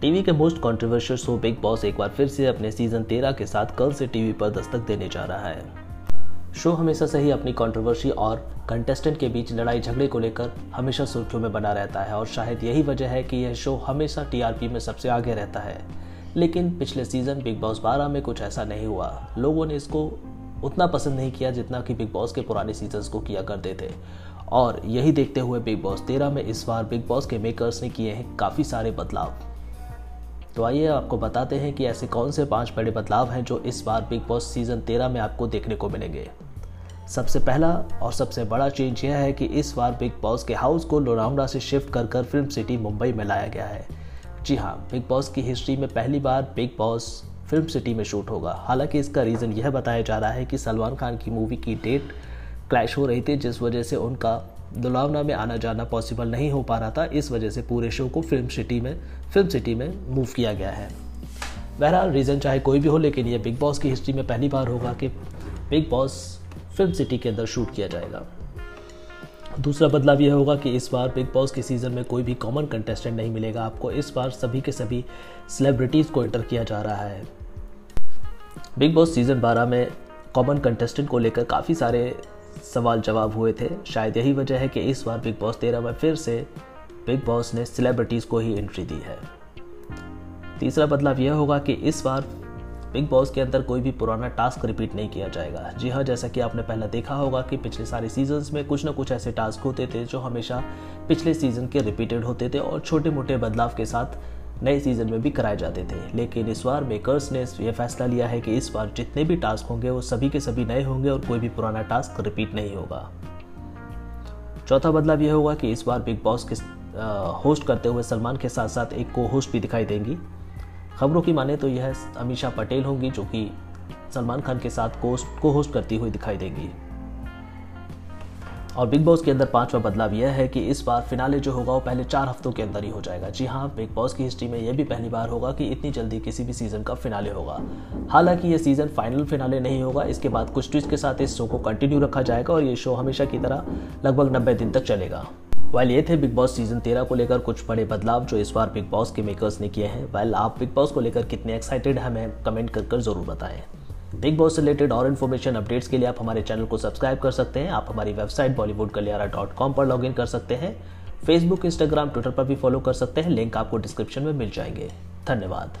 TV के most controversial show Bigg Boss एक बार फिर से अपने सीज़न तेरह के साथ कल से टीवी पर दस्तक देने जा रहा है। शो हमेशा से ही अपनी कंट्रोवर्सी और कंटेस्टेंट के बीच लड़ाई झगड़े को लेकर हमेशा सुर्खियों में बना रहता है और शायद यही वजह है कि यह शो हमेशा टीआरपी में सबसे आगे रहता है। लेकिन पिछले सीज़न बिग बॉस बारह में कुछ ऐसा नहीं हुआ। लोगों ने इसको उतना पसंद नहीं किया जितना कि बिग बॉस के पुराने सीजन्स को किया करते थे। और यही देखते हुए बिग बॉस तेरह में इस बार बिग बॉस के मेकर्स ने किए हैं काफ़ी सारे बदलाव। तो आइए आपको बताते हैं कि ऐसे कौन से पाँच बड़े बदलाव हैं जो इस बार बिग बॉस सीज़न तेरह में आपको देखने को मिलेंगे। सबसे पहला और सबसे बड़ा चेंज यह है कि इस बार बिग बॉस के हाउस को लोनावड़ा से शिफ्ट कर कर फ़िल्म सिटी मुंबई में लाया गया है। जी हाँ बिग बॉस की हिस्ट्री में पहली बार बिग बॉस फ़िल्म सिटी में शूट होगा। हालाँकि इसका रीज़न यह बताया जा रहा है कि सलमान खान की मूवी की डेट क्लैश हो रही थी, जिस वजह से उनका दुलावना में आना जाना पॉसिबल नहीं हो पा रहा था, इस वजह से पूरे शो को फ़िल्म सिटी में फ़िल्म सिटी में मूव किया गया है। बहरहाल रीज़न चाहे कोई भी हो, लेकिन ये बिग बॉस की हिस्ट्री में पहली बार होगा कि बिग बॉस फ़िल्म सिटी के अंदर शूट किया जाएगा। दूसरा बदलाव यह होगा कि इस बार बिग बॉस के सीज़न में कोई भी कॉमन कंटेस्टेंट नहीं मिलेगा। आपको इस बार सभी के सभी सेलिब्रिटीज़ को एंटर किया जा रहा है। बिग बॉस सीज़न 12 में कॉमन कंटेस्टेंट को लेकर काफ़ी सारे सवाल जवाब हुए थे। शायद यही वजह है कि इस बार बिग बॉस तेरह में फिर से बिग बॉस ने सेलिब्रिटीज़ को ही एंट्री दी है। तीसरा बदलाव यह होगा कि इस बार बिग बॉस के अंदर कोई भी पुराना टास्क रिपीट नहीं किया जाएगा। जी हाँ जैसा कि आपने पहले देखा होगा कि पिछले सारे सीजन्स में कुछ ना कुछ ऐसे टास्क होते थे जो हमेशा पिछले सीज़न के रिपीटेड होते थे और छोटे मोटे बदलाव के साथ नए सीज़न में भी कराए जाते थे। लेकिन इस बार मेकर्स ने यह फैसला लिया है कि इस बार जितने भी टास्क होंगे, वो सभी के सभी नए होंगे और कोई भी पुराना टास्क रिपीट नहीं होगा। चौथा बदलाव यह होगा कि इस बार बिग बॉस के होस्ट करते हुए सलमान के साथ साथ एक को होस्ट भी दिखाई देंगी। खबरों की माने तो यह अमीशा पटेल होंगी, जो कि सलमान खान के साथ को होस्ट करती हुई दिखाई देंगी। और बिग बॉस के अंदर पांचवा बदलाव यह है कि इस बार फिनाले जो होगा वो पहले चार हफ्तों के अंदर ही हो जाएगा। जी हाँ बिग बॉस की हिस्ट्री में यह भी पहली बार होगा कि इतनी जल्दी किसी भी सीज़न का फिनाले होगा। हालाँकि ये सीज़न फाइनल फिनाले नहीं होगा, इसके बाद कुछ ट्विस्ट के साथ इस शो को कंटिन्यू रखा जाएगा और ये शो हमेशा की तरह लगभग नब्बे दिन तक चलेगा। वाइल ये थे बिग बॉस सीज़न तेरह को लेकर कुछ बड़े बदलाव जो इस बार बिग बॉस के मेकर्स ने किए हैं। वाइल आप बिग बॉस को लेकर कितने एक्साइटेड हैं, हमें कमेंट कर ज़रूर बताएँ। बिग बॉस रिलेटेड और इन्फॉर्मेशन अपडेट्स के लिए आप हमारे चैनल को सब्सक्राइब कर सकते हैं। आप हमारी website Bollywood Galiyara dot com पर लॉग इन कर सकते हैं। फेसबुक इंस्टाग्राम ट्विटर पर भी फॉलो कर सकते हैं। लिंक आपको डिस्क्रिप्शन में मिल जाएँगे। धन्यवाद।